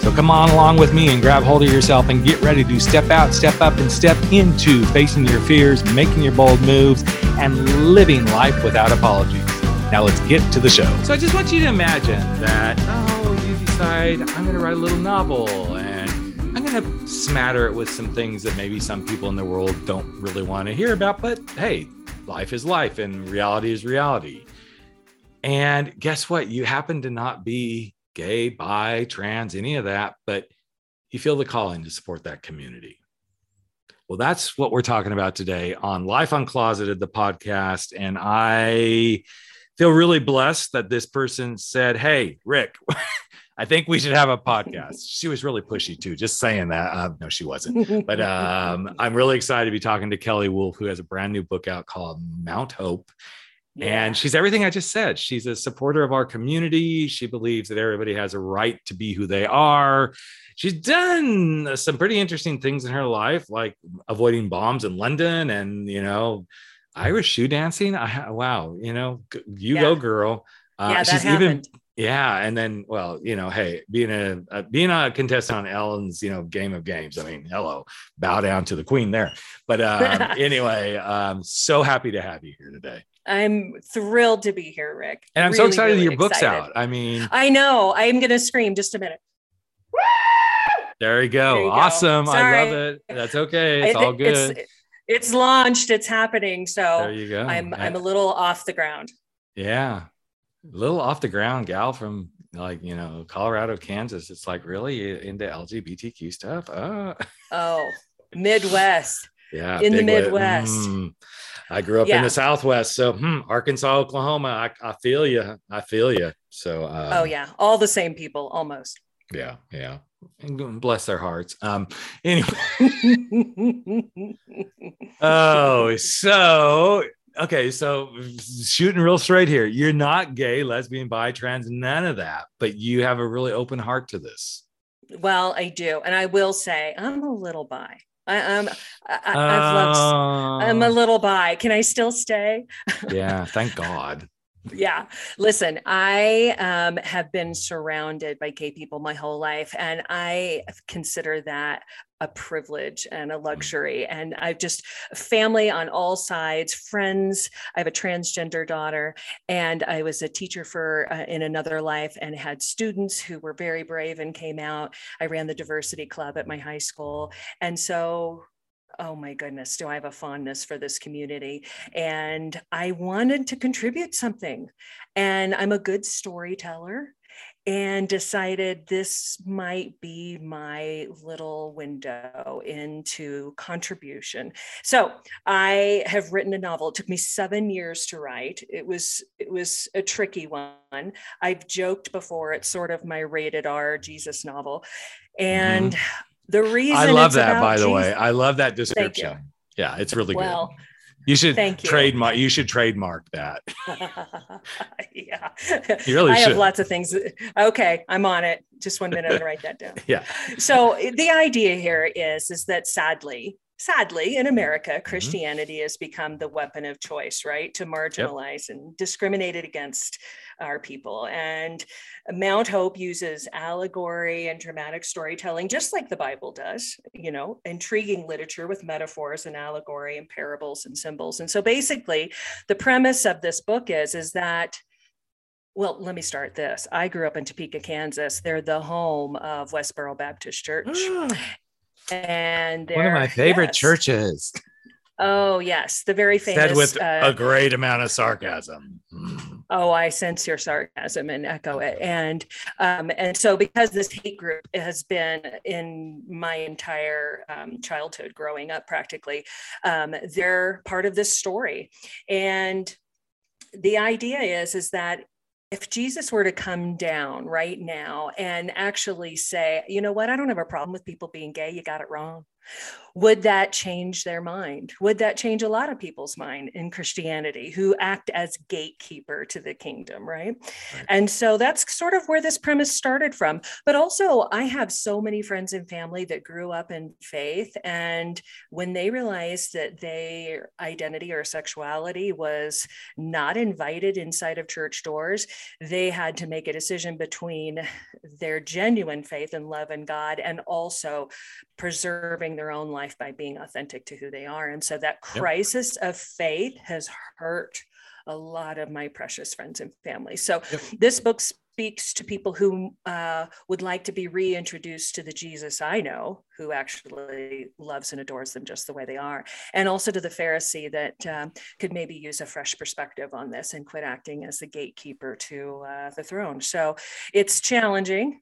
So come on along with me and grab hold of yourself and get ready to step out, step up, and step into facing your fears, making your bold moves, and living life without apologies. Now let's get to the show. So I just want you to imagine that, oh, you decide I'm going to write a little novel and I'm going to smatter it with some things that maybe some people in the world don't really want to hear about. But hey, life is life and reality is reality. And guess what? You happen to not be gay, bi, trans, any of that, but you feel the calling to support that community. Well, that's what we're talking about today on Life Uncloseted, the podcast. And I feel really blessed that this person said, Hey, Rick, I think we should have a podcast. She was really pushy too, just saying that. Uh, no, she wasn't. But um, I'm really excited to be talking to Kelly Wolf, who has a brand new book out called Mount Hope. Yeah. And she's everything I just said. She's a supporter of our community. She believes that everybody has a right to be who they are. She's done some pretty interesting things in her life, like avoiding bombs in London and, you know, Irish shoe dancing. I, wow, you know, you yeah. go, girl. Uh, yeah, that she's happened. even yeah, and then well, you know, hey, being a, a, being a contestant on Ellen's, you know, Game of Games. I mean, hello, bow down to the queen there. But um, anyway, I'm so happy to have you here today. I'm thrilled to be here, Rick. And I'm really, so excited really your excited. book's out. I mean, I know. I'm going to scream just a minute. There you go. There you awesome. Go. I love it. That's okay. It's all good. It's, it's, launched. It's happening. So there you go. I'm I'm a little off the ground. Yeah. Little off the ground gal from like, you know, Colorado, Kansas. It's like really into LGBTQ stuff. Oh, oh Midwest. Yeah. In the Midwest. Mm. I grew up yeah. in the Southwest, so hmm, Arkansas, Oklahoma. I, I feel you. I feel you. So. Uh, oh yeah, all the same people, almost. Yeah, yeah. And bless their hearts. Um. Anyway. oh, so okay, so shooting real straight here. You're not gay, lesbian, bi, trans, none of that, but you have a really open heart to this. Well, I do, and I will say I'm a little bi. I, am I, I've loved, I'm a oh. little bi. Can I still stay? yeah, thank God. Yeah. Listen, I um, have been surrounded by gay people my whole life, and I consider that a privilege and a mm. luxury. And I've just family on all sides, friends. I have a transgender daughter, and I was a teacher for uh, in another life and had students who were very brave and came out. I ran the diversity club at my high school. And so oh my goodness, do I have a fondness for this community? And I wanted to contribute something. And I'm a good storyteller and decided this might be my little window into contribution. So I have written a novel. It took me seven years to write. It was it was a tricky one. I've joked before it's sort of my rated R Jesus novel, and mm-hmm. The reason I love that by Jesus, the way. I love that description. Yeah, it's really well, good. You should Thank you. trademark. You should trademark that. yeah, you really I should. have lots of things. Okay, I'm on it. Just one minute to write that down. yeah. So the idea here is is that sadly, sadly, in America, mm-hmm. Christianity mm-hmm. has become the weapon of choice, right? To marginalize yep. and discriminate against our people. And Mount Hope uses allegory and dramatic storytelling, just like the Bible does, you know, intriguing literature with metaphors and allegory and parables and symbols. And so basically, the premise of this book is, is that well, let me start this. I grew up in Topeka, Kansas. They're the home of Westboro Baptist Church. And one of my favorite yes. churches. Oh yes, the very famous. Said with uh, a great amount of sarcasm. Mm. Oh, I sense your sarcasm and echo it, and um, and so because this hate group has been in my entire um, childhood, growing up, practically, um, they're part of this story, and the idea is is that if Jesus were to come down right now and actually say, you know what, I don't have a problem with people being gay, you got it wrong. Would that change their mind? Would that change a lot of people's mind in Christianity who act as gatekeeper to the kingdom, right? right? And so that's sort of where this premise started from. But also, I have so many friends and family that grew up in faith. And when they realized that their identity or sexuality was not invited inside of church doors, they had to make a decision between their genuine faith and love in God and also preserving their own life by being authentic to who they are. And so that crisis yep. of faith has hurt a lot of my precious friends and family. So yep. this book speaks to people who uh, would like to be reintroduced to the Jesus I know, who actually loves and adores them just the way they are, and also to the Pharisee that um, could maybe use a fresh perspective on this and quit acting as the gatekeeper to uh, the throne. So it's challenging.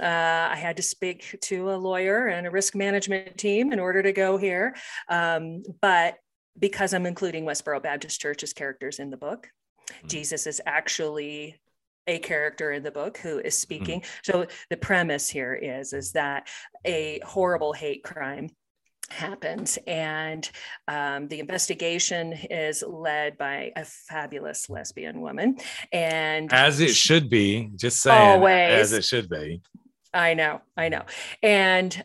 Uh, I had to speak to a lawyer and a risk management team in order to go here. Um, but because I'm including Westboro Baptist Church as characters in the book, mm-hmm. Jesus is actually a character in the book who is mm-hmm. speaking. Mm-hmm. So the premise here is is that a horrible hate crime happens and um, the investigation is led by a fabulous lesbian woman and as it should be just saying always, as it should be I know, I know. And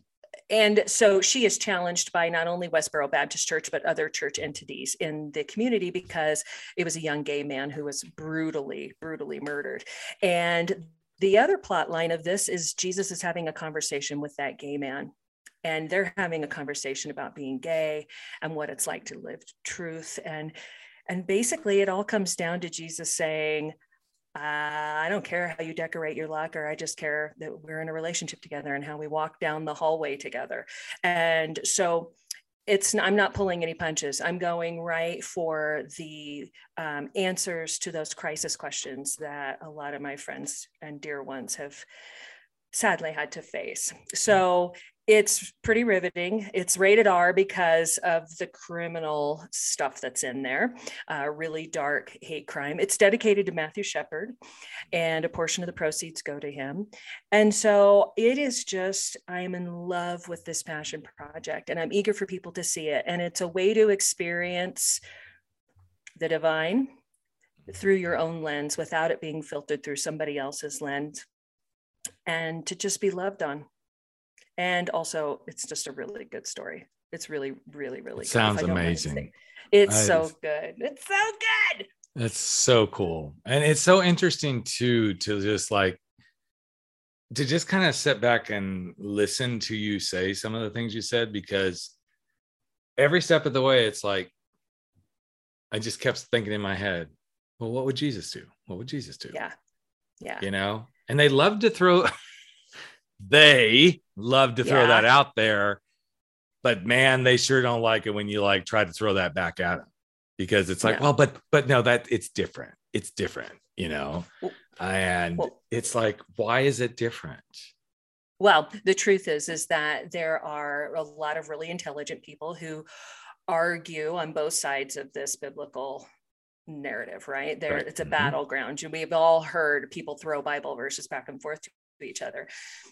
and so she is challenged by not only Westboro Baptist Church, but other church entities in the community because it was a young gay man who was brutally, brutally murdered. And the other plot line of this is Jesus is having a conversation with that gay man. And they're having a conversation about being gay and what it's like to live truth. And and basically it all comes down to Jesus saying, uh, I don't care how you decorate your locker. I just care that we're in a relationship together and how we walk down the hallway together. And so it's I'm not pulling any punches. I'm going right for the um, answers to those crisis questions that a lot of my friends and dear ones have sadly had to face. So it's pretty riveting. It's rated R because of the criminal stuff that's in there, uh, really dark hate crime. It's dedicated to Matthew Shepard, and a portion of the proceeds go to him. And so it is just, I am in love with this passion project, and I'm eager for people to see it. And it's a way to experience the divine through your own lens without it being filtered through somebody else's lens and to just be loved on and also it's just a really good story. It's really really really it sounds amazing. it's I, so good. It's so good! It's so cool. And it's so interesting too to just like to just kind of sit back and listen to you say some of the things you said because every step of the way it's like i just kept thinking in my head well what would jesus do? What would jesus do? Yeah. Yeah. You know? And they love to throw they love to throw yeah. that out there but man they sure don't like it when you like try to throw that back at them because it's like well but but no that it's different it's different you know and well, it's like why is it different well the truth is is that there are a lot of really intelligent people who argue on both sides of this biblical narrative right there right. it's a mm-hmm. battleground And we've all heard people throw bible verses back and forth each other.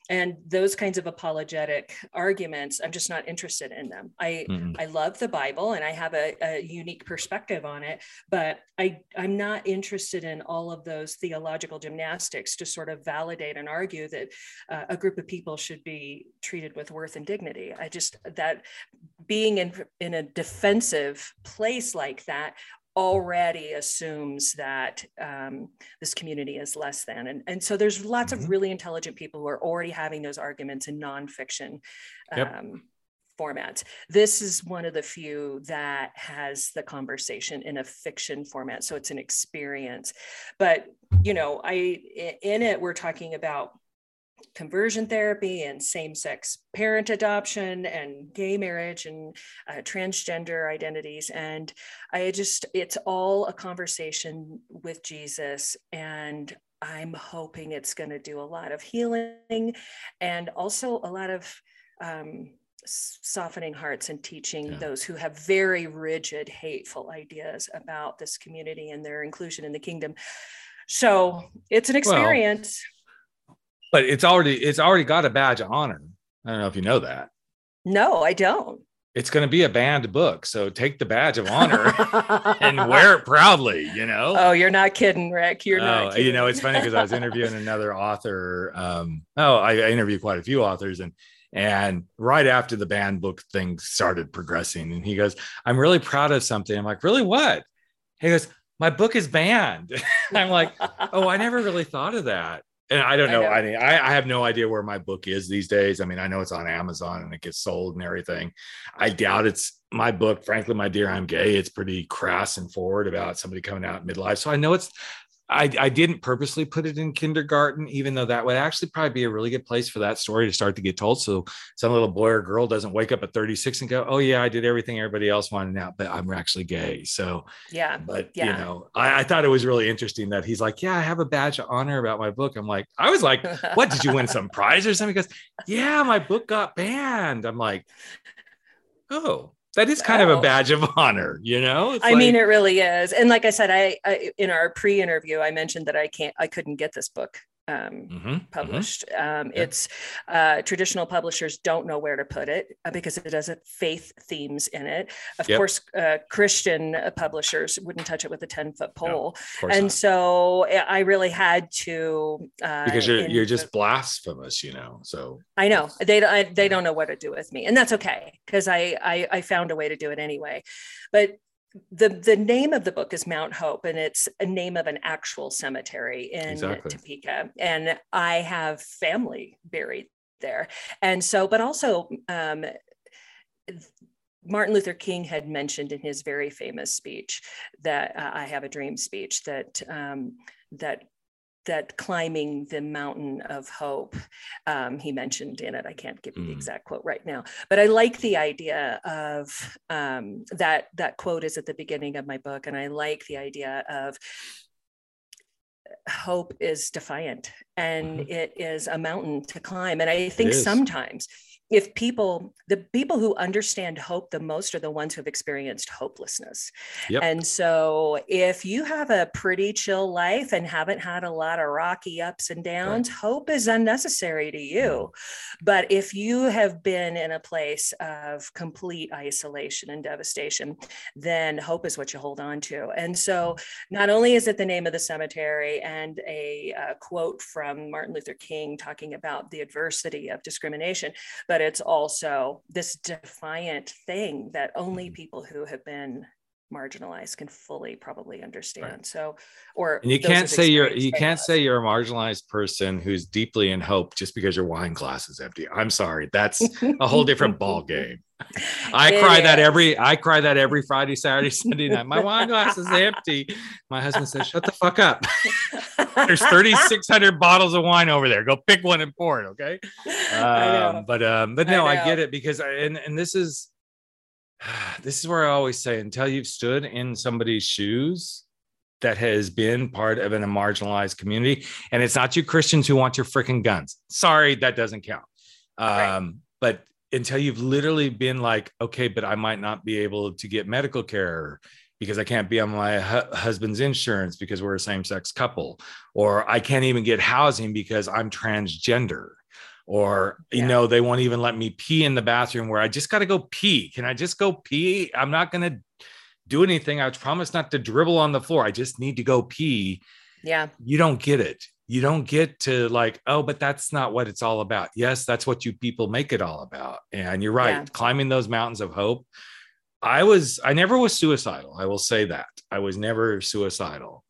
And those kinds of apologetic arguments i'm just not interested in them. I mm-hmm. i love the bible and i have a, a, unique perspective on it but i i'm not interested in all of those theological gymnastics to sort of validate and argue that uh, a group of people should be treated with worth and dignity. I just that being in in a defensive place like that already assumes that um, this community is less than. And, and so there's lots mm-hmm. of really intelligent people who are already having those arguments in nonfiction yep. um, formats. This is one of the few that has the conversation in a fiction format. So it's an experience. But, you know, I in it, we're talking about conversion therapy and same-sex parent adoption and gay marriage and uh, transgender identities. And i just it's all a conversation with jesus and i'm hoping it's going to do a lot of healing and also a lot of um, softening hearts and teaching yeah. those who have very rigid hateful ideas about this community and their inclusion in the kingdom. So it's an experience. well, but it's already it's already got a badge of honor. I don't know if you know that. No, I don't. It's going to be a banned book, so take the badge of honor and wear it proudly. You know. Oh, you're not kidding, Rick. You're oh, not. Kidding. You know, it's funny because I was interviewing another author. Um, oh, I, I interviewed quite a few authors, and and right after the banned book thing started progressing, and he goes, "I'm really proud of something." I'm like, "Really? What?" He goes, "My book is banned." I'm like, "Oh, I never really thought of that." And I don't know. I, know. I mean, I, I, have no idea where my book is these days. I mean, I know it's on Amazon and it gets sold and everything. I doubt it's my book. Frankly, my dear, I'm gay. It's pretty crass and forward about somebody coming out midlife. So I know it's I, I didn't purposely put it in kindergarten, even though that would actually probably be a really good place for that story to start to get told. So some little boy or girl doesn't wake up at 36 and go, Oh yeah, I did everything everybody else wanted now, but I'm actually gay. So yeah, but yeah. you know, I, I thought it was really interesting that he's like, Yeah, I have a badge of honor about my book. I'm like, I was like, What did you win some prize or something? He goes, Yeah, my book got banned. I'm like, Oh, that is kind of a badge of honor, you know? It's I like, mean, it really is. And like I said, I, I in our pre-interview, I mentioned that I can't, I couldn't get this book um, mm-hmm, mm-hmm. published. Mm-hmm. Um, yeah. It's uh, traditional publishers don't know where to put it uh, because it has faith themes in it. Of yep. course, uh, Christian uh, publishers wouldn't touch it with a 10 foot pole. No, and not. so eh, I really had to. Uh, because you're, you're just blasphemous, you know? So I know they, I, they don't know what to do with me. And that's okay because I, I, I found a way to do it anyway. But the the name of the book is Mount Hope, and it's a name of an actual cemetery in exactly. Topeka. And I have family buried there, and so, but also. Um, Martin Luther King had mentioned in his very famous speech that uh, I have a dream speech that um, that that climbing the mountain of hope um, he mentioned in it i can't give you the mm. exact quote right now but i like the idea of um, that that quote is at the beginning of my book and i like the idea of hope is defiant and mm-hmm. it is a mountain to climb and i think sometimes if people the people who understand hope the most are the ones who have experienced hopelessness yep. and so if you have a pretty chill life and haven't had a lot of rocky ups and downs right. hope is unnecessary to you mm-hmm. but if you have been in a place of complete isolation and devastation then hope is what you hold on to and so mm-hmm. not only is it the name of the cemetery and a, a quote from martin luther king talking about the adversity of discrimination but it's also this defiant thing that only mm-hmm. people who have been marginalized can fully probably understand right. so or and you can't say you're you can't say you're a marginalized person who's deeply in hope just because your wine glass is empty. I'm sorry that's a whole different ball game i it cry is. that every i cry that every friday saturday sunday night. My wine glass is empty. My husband says shut the fuck up. There's 3600 bottles of wine over there. Go pick one and pour it okay? Um, but um but no I, I get it because I, and and this is this is where I always say until you've stood in somebody's shoes that has been part of an, a marginalized community, and it's not you Christians who want your freaking guns. Sorry, that doesn't count. Um, right. But until you've literally been like, okay, but I might not be able to get medical care because I can't be on my hu- husband's insurance because we're a same sex couple, or I can't even get housing because I'm transgender or yeah. you know they won't even let me pee in the bathroom where i just got to go pee. Can i just go pee? I'm not going to do anything. I promise not to dribble on the floor. I just need to go pee. Yeah. You don't get it. You don't get to like oh but that's not what it's all about. Yes that's what you people make it all about. And you're right. Yeah. climbing those mountains of hope. I was i never was suicidal. I will say that. I was never suicidal.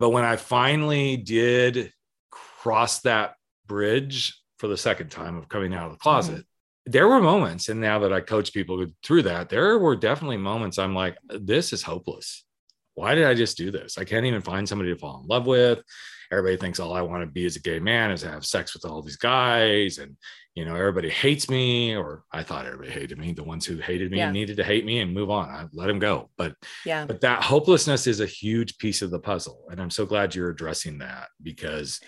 But when i finally did cross that bridge for the second time of coming out of the closet. Mm-hmm. There were moments, and now that I coach people through that, there were definitely moments I'm like, this is hopeless. Why did I just do this? I can't even find somebody to fall in love with. Everybody thinks all I want to be as a gay man is to have sex with all these guys. And, you know, everybody hates me, or I thought everybody hated me. The ones who hated me yeah. needed to hate me and move on. I let them go. But yeah, but that hopelessness is a huge piece of the puzzle. And I'm so glad you're addressing that because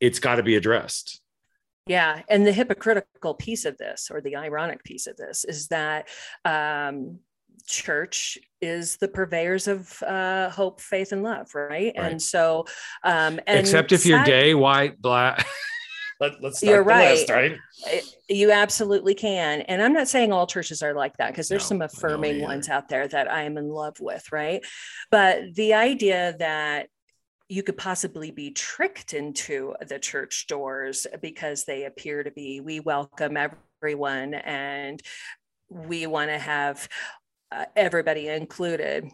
it's got to be addressed yeah. And the hypocritical piece of this, or the ironic piece of this, is that um, church is the purveyors of uh, hope, faith, and love, right? right. And so, um, and except if you're gay, white, black. Let, us You're right. List, right. You absolutely can. And I'm not saying all churches are like that because there's no, some affirming ones out there that I am in love with, right? But the idea that you could possibly be tricked into the church doors because they appear to be we welcome everyone and we want to have uh, everybody included.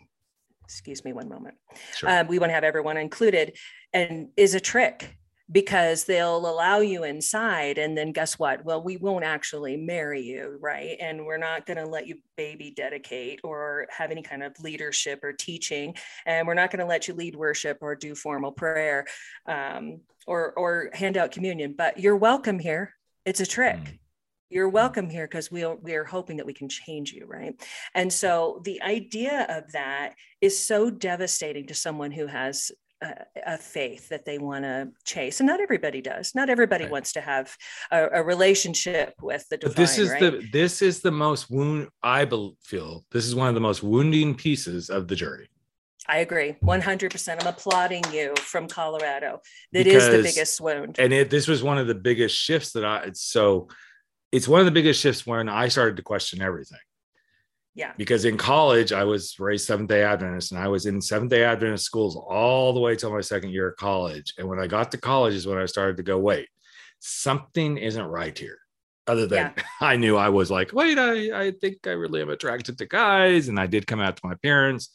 Excuse me one moment. Sure. um, we want to have everyone included and is a trick because they'll allow you inside and then guess what? Well we won't actually marry you right? And we're not going to let you baby dedicate or have any kind of leadership or teaching and we're not going to let you lead worship or do formal prayer um, or or hand out communion but you're welcome here. It's a trick. Mm. you're welcome here because we are, we are hoping that we can change you right? And so the idea of that is so devastating to someone who has a, a faith that they want to chase and not everybody does not everybody right. wants to have a, a, relationship with the divine, but this is right? the this is the most wound i feel this is one of the most wounding pieces of the journey I agree 100%. I'm applauding you from Colorado. That because, is the biggest wound. And it, this was one of the biggest shifts that I, It's so it's one of the biggest shifts when I started to question everything. Yeah. Because in college, I was raised Seventh day Adventist and I was in Seventh day Adventist schools all the way till my second year of college. And when I got to college is when I started to go, wait, something isn't right here. Other than yeah. I knew I was like, wait, I, I think I really am attracted to guys. And I did come out to my parents.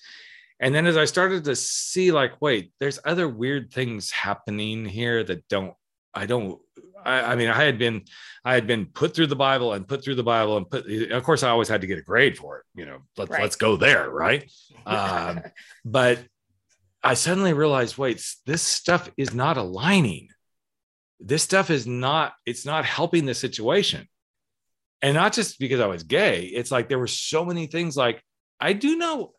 And then as I started to see, like, wait, there's other weird things happening here that don't, I don't I, I, mean, I had been, I had been put through the Bible and put through the Bible and put. Of course, I always had to get a grade for it. You know, let's right. let's go there, right? um, but I suddenly realized, wait, this stuff is not aligning. This stuff is not. It's not helping the situation, and not just because I was gay. It's like there were so many things. Like I do know.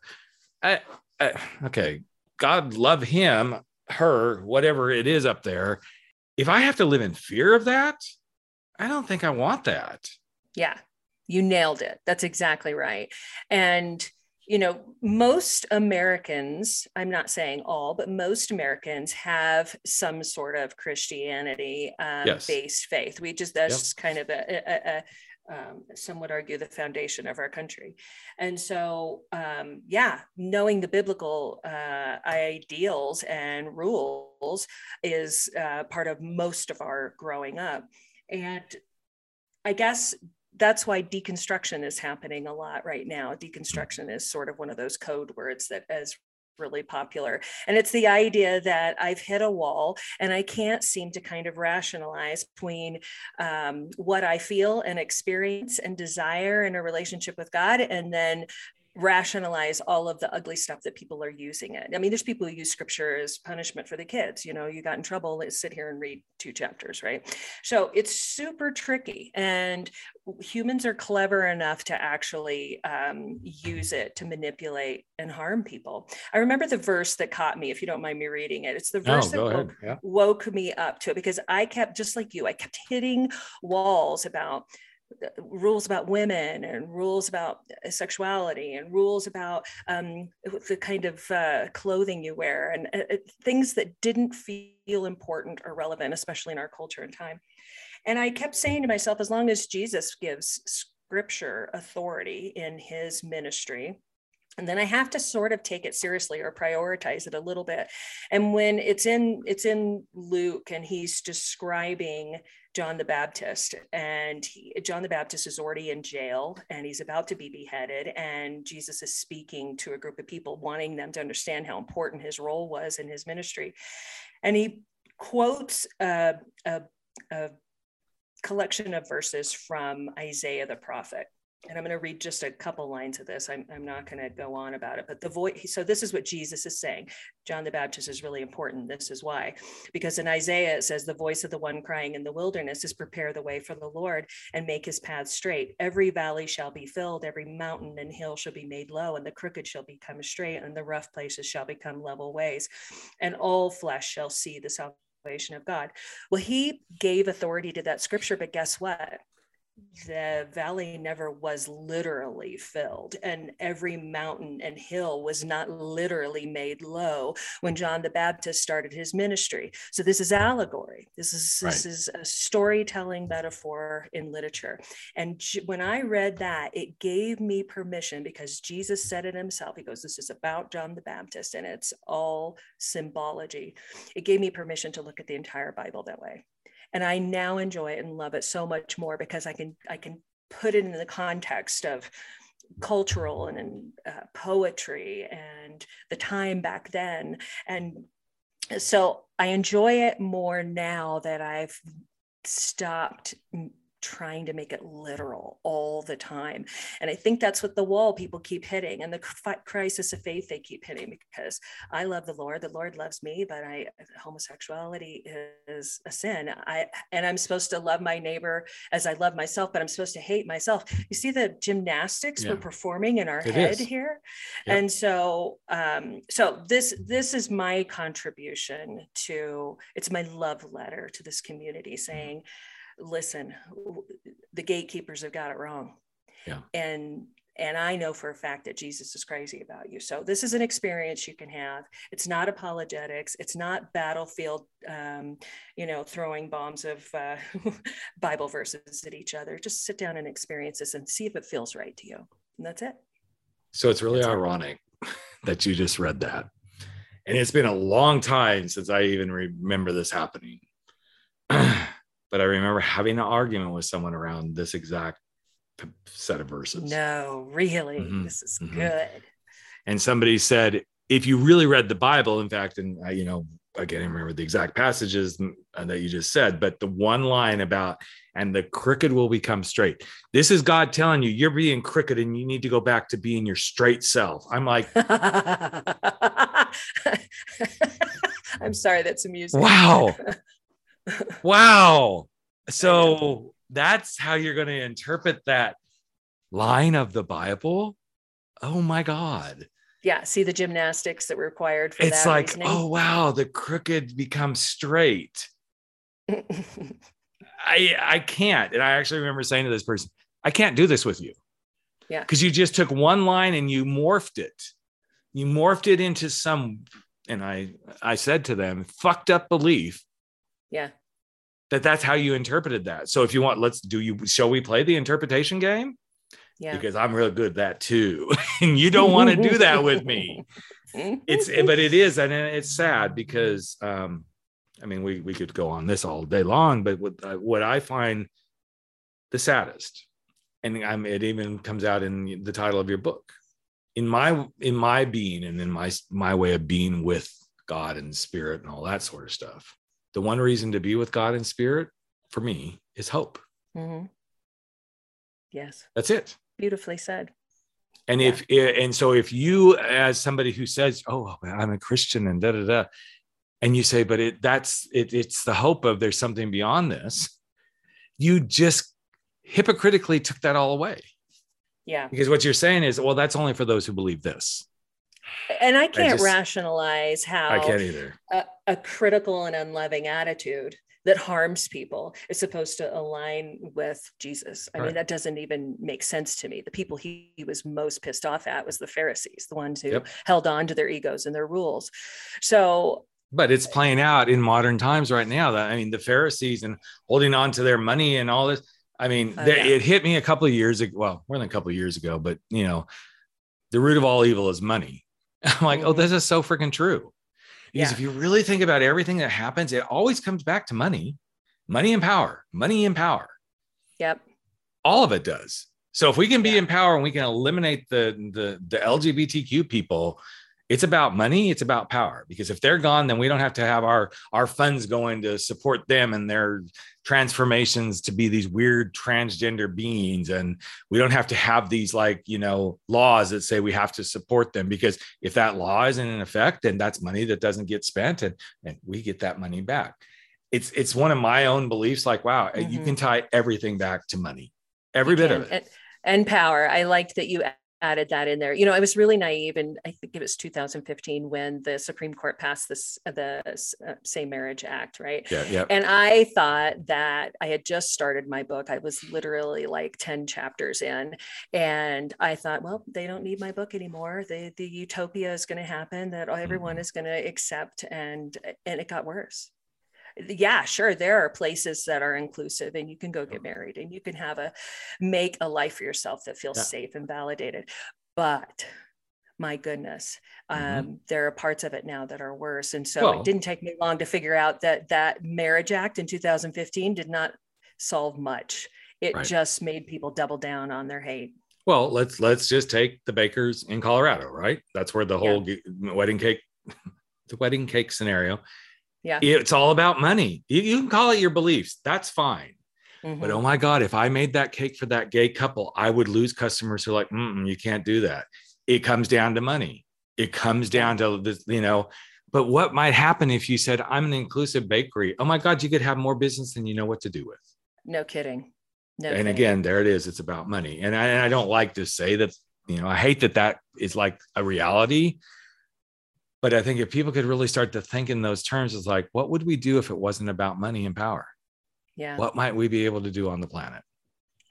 I, I, okay, God love him, her, whatever it is up there if I have to live in fear of that, I don't think I want that. Yeah, you nailed it. That's exactly right. And, you know, most Americans, I'm not saying all, but most Americans have some sort of Christianity um, yes. based faith. We just, that's yep. kind of a, a, a um, some would argue the foundation of our country. And so, um, yeah, knowing the biblical uh, ideals and rules is uh, part of most of our growing up. And I guess that's why deconstruction is happening a lot right now. Deconstruction is sort of one of those code words that as really popular. And it's the idea that I've hit a wall and I can't seem to kind of rationalize between um, what I feel and experience and desire in a relationship with God and then rationalize all of the ugly stuff that people are using it. I mean, there's people who use scripture as punishment for the kids. You know, you got in trouble, let's sit here and read two chapters, right? So it's super tricky. And humans are clever enough to actually um, use it to manipulate and harm people. I remember the verse that caught me, if you don't mind me reading it. It's the verse that woke, yeah. woke me up to it because I kept, just like you, I kept hitting walls about rules about women and rules about uh, sexuality and rules about um, the kind of uh, clothing you wear and uh, uh, things that didn't feel important or relevant, especially in our culture and time. And I kept saying to myself, as long as Jesus gives scripture authority in his ministry, and then i have to sort of take it seriously or prioritize it a little bit and when it's in it's in luke and he's describing John the Baptist, and he, John the Baptist is already in jail and he's about to be beheaded. And Jesus is speaking to a group of people, wanting them to understand how important his role was in his ministry. And he quotes a, a, a collection of verses from Isaiah the prophet and I'm going to read just a couple lines of this. I'm, I'm not going to go on about it, but the voice. So this is what Jesus is saying. John the Baptist is really important. This is why, because in Isaiah it says, "The voice of the one crying in the wilderness is prepare the way for the Lord and make His path straight. Every valley shall be filled, every mountain and hill shall be made low, and the crooked shall become straight, and the rough places shall become level ways, and all flesh shall see the salvation of God." Well, He gave authority to that scripture, but guess what? The valley never was literally filled and every mountain and hill was not literally made low when john the baptist started his ministry. So this is allegory. This is right. this is a storytelling metaphor in literature. And when i read that it gave me permission because jesus said it himself. He goes this is about john the baptist and it's all symbology. It gave me permission to look at the entire bible that way and i now enjoy it and love it so much more because i can i can put it in the context of cultural and, uh, poetry and the time back then. And so i enjoy it more now that i've stopped trying to make it literal all the time. And I think that's what the wall people keep hitting and the crisis of faith they keep hitting because I love the Lord, the Lord loves me, but I homosexuality is a sin. I and I'm supposed to love my neighbor as I love myself, but I'm supposed to hate myself. You see the gymnastics yeah. we're performing in our it head is. here. Yep. And so um so this this is my contribution to it's my love letter to this community mm-hmm. saying mm-hmm listen, the gatekeepers have got it wrong. Yeah. And and I know for a fact that Jesus is crazy about you. So this is an experience you can have. It's not apologetics. It's not battlefield, um, you know, throwing bombs of uh, Bible verses at each other. Just sit down and experience this and see if it feels right to you. And that's it. So it's really that's ironic it. that you just read that. And it's been a long time since I even remember this happening. but I remember having an argument with someone around this exact set of verses. No, really, mm-hmm. this is mm-hmm. good. And somebody said, if you really read the Bible, in fact, and I, you know, I remember the exact passages that you just said, but the one line about, and the crooked will become straight. This is God telling you, you're being crooked and you need to go back to being your straight self. I'm like, I'm sorry, that's amusing. Wow. wow. So that's how you're going to interpret that line of the Bible. Oh my God. Yeah. See the gymnastics that were required for it's like, reasoning? oh wow, the crooked becomes straight. I I can't. And I actually remember saying to this person, I can't do this with you. Yeah. Because you just took one line and you morphed it. You morphed it into some, and I I said to them, fucked up belief yeah. That that's how you interpreted that. So if you want, let's do you shall we play the interpretation game? Yeah. Because I'm real good at that too. and you don't want to do that with me. It's but it is, and it's sad because um, I mean, we we could go on this all day long, but what uh, what I find the saddest, and I'm, it even comes out in the title of your book, in my in my being and in my my way of being with God and spirit and all that sort of stuff the one reason to be with God in spirit for me is hope. Mm-hmm. Yes. That's it. Beautifully said. And yeah. if and so if you as somebody who says, "Oh, I'm a Christian," and da da da, and you say, "But it that's it, it's the hope of there's something beyond this," you just hypocritically took that all away. Yeah. Because what you're saying is, well, that's only for those who believe this and I can't I just, rationalize how I can't either. A, a, critical and unloving attitude that harms people is supposed to align with Jesus. I right. mean, that doesn't even make sense to me. The people he, he, was most pissed off at was the Pharisees, the ones who yep. held on to their egos and their rules. So but it's playing out in modern times right now that I mean the Pharisees and holding on to their money and all this. I mean, oh, yeah. it hit me a couple of years ago. Well, more than a couple of years ago, but you know, the root of all evil is money. I'm like, oh, mm-hmm. this is so freaking true. Because yeah. if you really think about everything that happens, it always comes back to money, money and power, money and power. Yep. All of it does. So if we can be yeah. in power and we can eliminate the the the LGBTQ people it's about money it's about power because if they're gone then we don't have to have our our funds going to support them and their transformations to be these weird transgender beings and we don't have to have these like you know laws that say we have to support them because if that law isn't in effect then that's money that doesn't get spent and, and we get that money back it's it's one of my own beliefs like wow mm-hmm. you can tie everything back to money every you bit can. of it and, and power i liked that you added that in there. You know, I was really naive, and I think it was 2015 when the Supreme Court passed this the uh, Same Marriage Act, right? Yeah, yeah. And I thought that I had just started my book. I was literally like 10 chapters in, and I thought, well, they don't need my book anymore. The the utopia is going to happen that everyone mm-hmm. is going to accept, and and it got worse yeah sure there are places that are inclusive and you can go get married and you can have a make a life for yourself that feels yeah. safe and validated but my goodness mm-hmm. um, there are parts of it now that are worse and so well, it didn't take me long to figure out that that marriage act in 2015 did not solve much it right. just made people double down on their hate well let's let's just take the bakers in colorado right that's where the whole yeah. wedding cake the wedding cake scenario yeah it's all about money you, you can call it your beliefs that's fine Mm-hmm. But oh my God, if I made that cake for that gay couple, I would lose customers who are like, you can't do that. It comes down to money. It comes down to this, you know. But what might happen if you said, I'm an inclusive bakery? Oh my God, you could have more business than you know what to do with. No kidding. No and kidding. again, there it is. It's about money. And I, and I don't like to say that, you know, I hate that that is like a reality. But I think if people could really start to think in those terms, it's like, what would we do if it wasn't about money and power? yeah what might we be able to do on the planet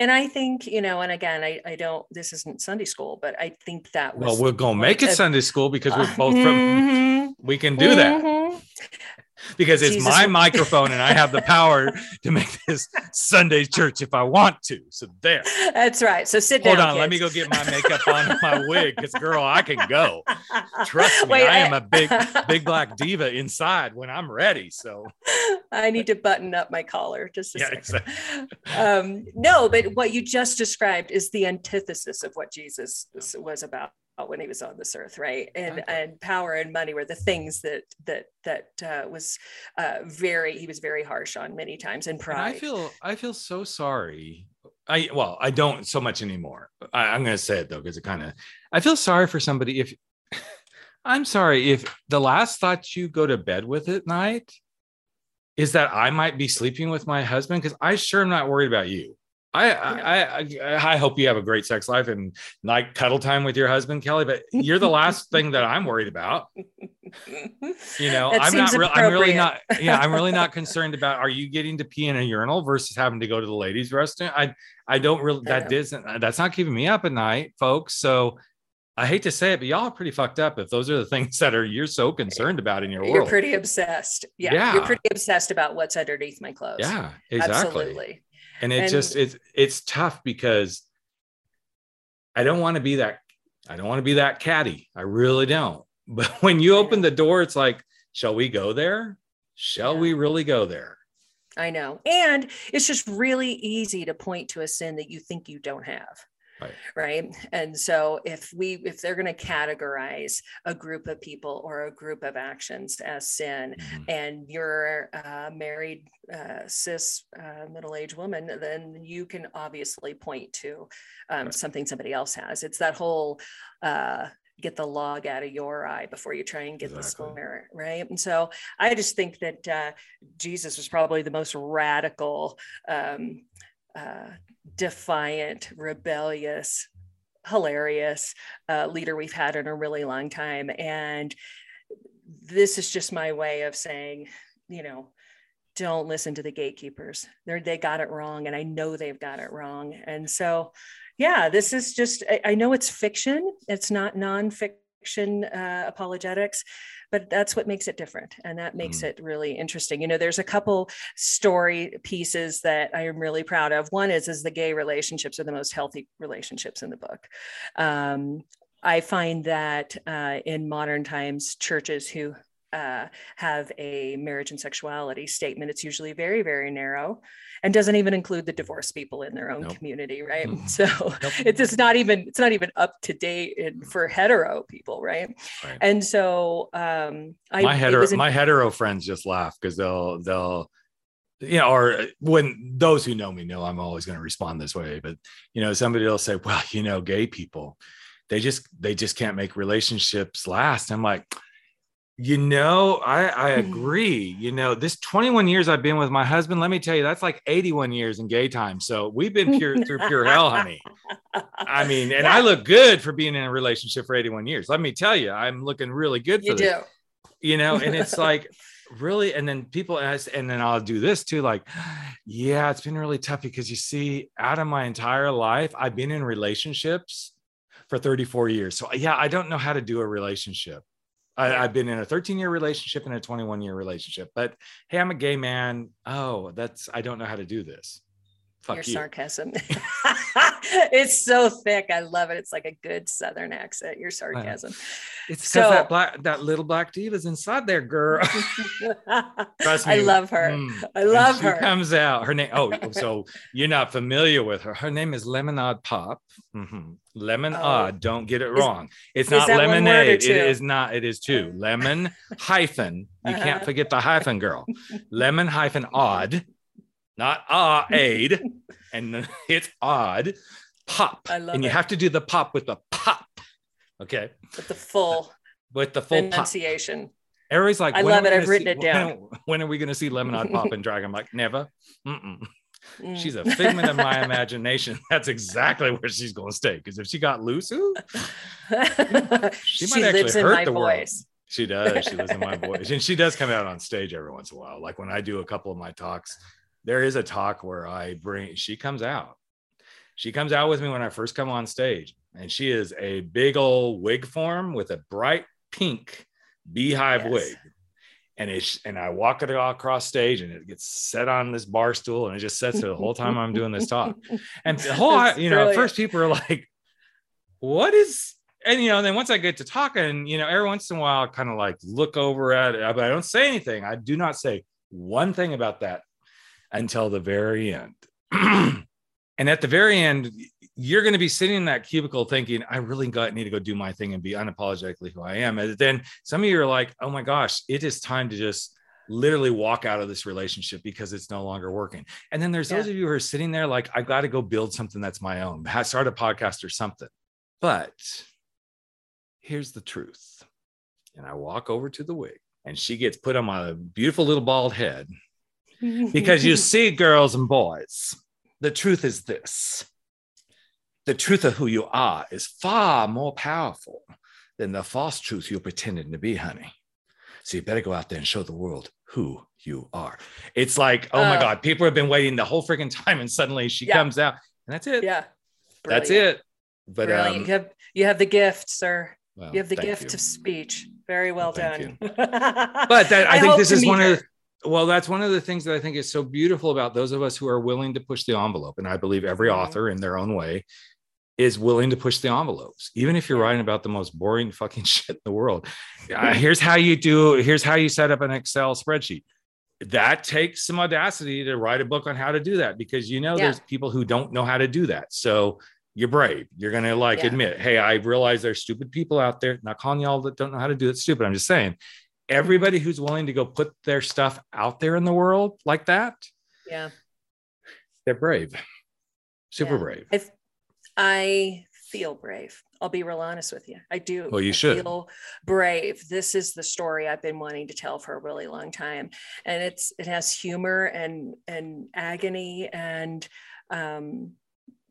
and I think, you know, and again, I, I don't, this isn't Sunday school, but I think that Well, we're going to make it of, Sunday school because we're both from, mm-hmm, we can do mm-hmm. that because it's Jesus. my microphone and I have the power to make this Sunday church if I want to. So there. That's right. So sit Hold down. Hold on. Kids. Let me go get my makeup on my wig because, girl, I can go. Trust me, Wait, I am a big, big black diva inside when I'm ready. So I need to button up my collar just a yeah, second. Exactly. Um, no, but what you just described is the antithesis of what Jesus was about when he was on this earth right? And okay. and power and money were the things that that that uh, was uh, very he was very harsh on many times and pride and i feel i feel so sorry. I well i don't so much anymore. I, i'm going to say it though because it kind of i feel sorry for somebody if i'm sorry if the last thought you go to bed with at night is that i might be sleeping with my husband because i sure am not worried about you I, I, I I hope you have a great sex life and like cuddle time with your husband, Kelly. But you're the last thing that I'm worried about. You know, that I'm not. Re- I'm really not. Yeah, I'm really not concerned about. Are you getting to pee in a urinal versus having to go to the ladies' restroom? I I don't really. That doesn't. That's not keeping me up at night, folks. So I hate to say it, but y'all are pretty fucked up if those are the things that are you're so concerned about in your world. You're pretty obsessed. Yeah, yeah. You're pretty obsessed about what's underneath my clothes. Yeah, exactly. Absolutely and it and, just it's it's tough because i don't want to be that i don't want to be that catty. I really don't. But when you open the door it's like shall we go there? Shall yeah. we really go there? I know. And it's just really easy to point to a sin that you think you don't have Right. right. And so if we if they're going to categorize a group of people or a group of actions as sin mm-hmm. and you're a married uh, cis uh, middle-aged woman, then you can obviously point to um, right. something somebody else has. It's that whole uh, get the log out of your eye before you try and get exactly. the splinter, right? And so I just think that uh, Jesus was probably the most radical um, uh, defiant, rebellious, hilarious uh, leader we've had in a really long time. And this is just my way of saying, you know, don't listen to the gatekeepers. They're, they got it wrong. And I know they've got it wrong. And so, yeah, this is just, I, I know it's fiction. It's not nonfiction uh, apologetics, but that's what makes it different and that makes mm. it really interesting. You know there's a couple story pieces that i am really proud of. One is is the gay relationships are the most healthy relationships in the book. Um, i find that uh, in modern times churches who uh, have a marriage and sexuality statement. It's usually very, very narrow and doesn't even include the divorced people in their own nope. community, right? Mm-hmm. So nope. it's, it's not even it's not even up to date in, for hetero people, right? right. And so um, I, my hetero my hetero friends just laugh because they'll they'll you know, or when those who know me know I'm always going to respond this way, but you know, somebody will say, well, you know, gay people, they just they just can't make relationships last. I'm like, You know, I, I mm-hmm. agree. You know, this 21 years I've been with my husband, let me tell you, that's like 81 years in gay time. So we've been pure through pure hell, honey. I mean, and Yeah. I look good for being in a relationship for 81 years. Let me tell you, I'm looking really good for You this. do. You know, and it's like really, and then people ask, and then I'll do this too, like, yeah, it's been really tough because you see, out of my entire life, I've been in relationships for 34 years. So yeah, I don't know how to do a relationship. I. I've been in a 13 year relationship and a 21 year relationship, but hey, I'm a gay man. Oh, that's I don't know how to do this. Fuck Your you. sarcasm. it's so thick. I love it. It's like a good Southern accent. Your sarcasm. It's because So- that black that little black diva's inside there, girl. Trust me. I love her. Mm. I love she her. comes out. Her name. Oh, so you're not familiar with her. Her name is Lemonade Pop. Mhm. Lemon Oh. Don't get it Is- wrong. It's not that one word or lemonade. It is not. It is two. Lemon hyphen. You can't Uh-huh. forget the hyphen, girl. Lemon hyphen odd, not ah aid, and it's odd. Pop. I love and you it. have to do the pop with the pop. Okay. With the full With the full pronunciation. Everybody's like, I love it. I've written see- it down. When, when are we going to see Lemonade Pop and Drag? I'm like, never. Mm-mm. Mm. She's a figment of my imagination. That's exactly where she's going to stay. Because if she got loose, ooh, she, might actually hurt my the world. voice. she does. She lives in my voice, and she does come out on stage every once in a while. Like when I do a couple of my talks, there is a talk where I bring. She comes out. She comes out with me when I first come on stage, and she is a big old wig form with a bright pink beehive Yes. wig. And it's and I walk it across stage, and it gets set on this bar stool, and it just sits there the whole time I'm doing this talk. And the whole, That's you know, at first people are like, what is, and you know, then once I get to talking, you know, every once in a while, I kind of like look over at it, but I don't say anything. I do not say one thing about that until the very end. and at the very end, you're going to be sitting in that cubicle thinking, I really got need to go do my thing and be unapologetically who I am. And then some of you are like, oh my gosh, it is time to just literally walk out of this relationship because it's no longer working. And then there's those of you who are sitting there like, I've got to go build something that's my own, start a podcast or something. But here's the truth. And I walk over to the wig and she gets put on my beautiful little bald head because you see, girls and boys, the truth is this the truth of who you are is far more powerful than the false truth you're pretending to be, honey. So you better go out there and show the world who you are. It's like, oh my Uh. God, people have been waiting the whole freaking time, and suddenly she Yeah. comes out, and that's it. yeah. that's it. But um, you have you have the gift, sir. well, You have the gift you. of speech. Very well Thank done. but that I, think this is one her. of the, well, that's one of the things that I think is so beautiful about those of us who are willing to push the envelope. And I believe every Mhm. author in their own way is willing to push the envelopes, even if you're writing about the most boring fucking shit in the world. Uh, here's how you do, here's how you set up an Excel spreadsheet. That takes some audacity to write a book on how to do that because you know Yeah. there's people who don't know how to do that. So you're brave. You're gonna like Yeah. admit, hey, I realize there's stupid people out there. Not calling y'all that don't know how to do it stupid. I'm just saying, everybody who's willing to go put their stuff out there in the world like that, yeah. they're brave, super Yeah. brave. I, I feel brave. I'll be real honest with you. I do. Well, you I should. feel brave. This is the story I've been wanting to tell for a really long time, and it's it has humor and and agony and um,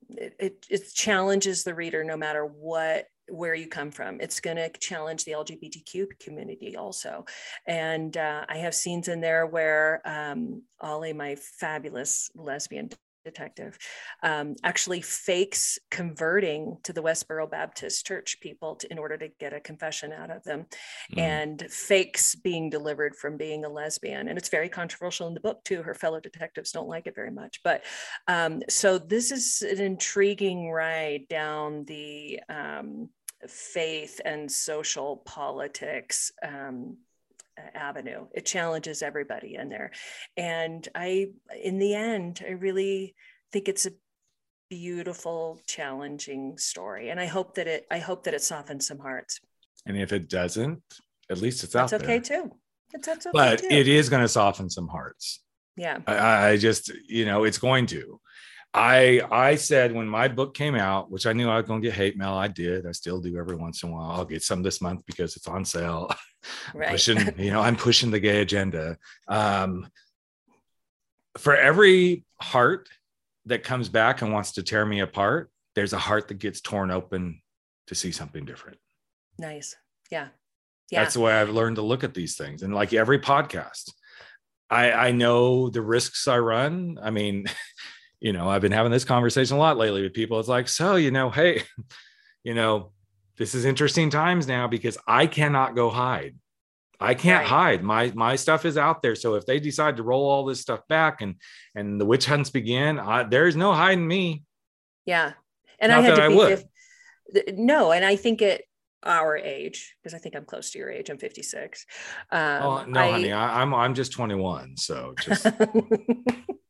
it, it it challenges the reader no matter what where you come from. It's going to challenge the LGBTQ community also, and uh, I have scenes in there where um, Ollie, my fabulous lesbian detective um, actually fakes converting to the Westboro Baptist Church people to, in order to get a confession out of them, Mm. and fakes being delivered from being a lesbian. And it's very controversial in the book too. Her fellow detectives don't like it very much. But um, so this is an intriguing ride down the um, faith and social politics. Avenue it challenges everybody in there and i in the end i really think it's a beautiful challenging story and i hope that it i hope that it softens some hearts and if it doesn't, at least it's that's out okay there. too It's, that's okay But too. it is going to soften some hearts. yeah I, I just, you know, it's going to. I I said when my book came out, which I knew I was going to get hate mail, I did. I still do every once in a while. I'll get some this month because it's on sale. Right. pushing, you know, I'm pushing the gay agenda. Um, for every heart that comes back and wants to tear me apart, there's a heart that gets torn open to see something different. Nice. Yeah. Yeah. That's the way I've learned to look at these things. And like every podcast, I, I know the risks I run. I mean, you know, I've been having this conversation a lot lately with people. It's like, so, you know, hey, you know, this is interesting times now because I cannot go hide. I can't right. hide. My my stuff is out there. So if they decide to roll all this stuff back and and the witch hunts begin, I, there's no hiding me. Yeah, and Not I had to I be. Would. If, no, and I think at our age, because I think I'm close to your age. I'm 56. Um, oh no, I, honey, I, I'm I'm just 21. So just.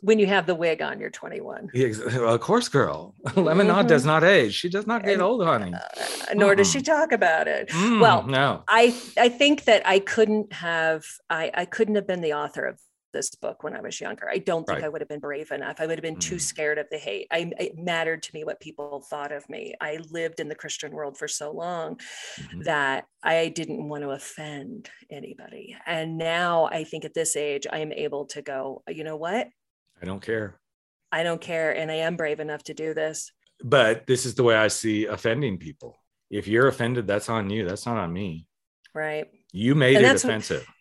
when you have the wig on, you're 21. Yeah, of course, girl. Lemonade mm-hmm. does not age. She does not get and, old, honey. Uh, nor mm. does she talk about it. Mm, well, no. I I think that I couldn't have I I couldn't have been the author of this book when I was younger. I don't think right. I would have been brave enough. I would have been mm. too scared of the hate. I, it mattered to me what people thought of me. I lived in the Christian world for so long mm-hmm. that I didn't want to offend anybody. And now I think at this age, I am able to go, you know what? I don't care. I don't care. And I am brave enough to do this. But this is the way I see offending people. If you're offended, that's on you. That's not on me. Right. You made and it offensive. What,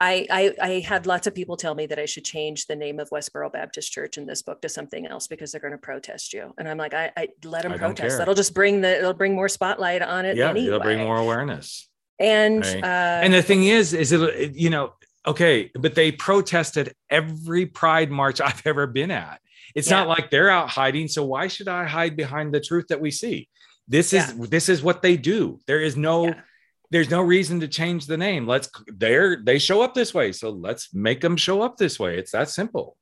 I, I, I had lots of people tell me that I should change the name of Westboro Baptist Church in this book to something else because they're going to protest you. And I'm like, I, I let them I protest. That'll just bring the it'll bring more spotlight on it. Yeah, anyway. it'll bring more awareness. And right. uh, and the thing is, is it you know okay, but they protested every Pride march I've ever been at. It's yeah. not like they're out hiding. So why should I hide behind the truth that we see? This is yeah. this is what they do. There is no. Yeah there's no reason to change the name. Let's they're they show up this way, so let's make them show up this way. It's that simple.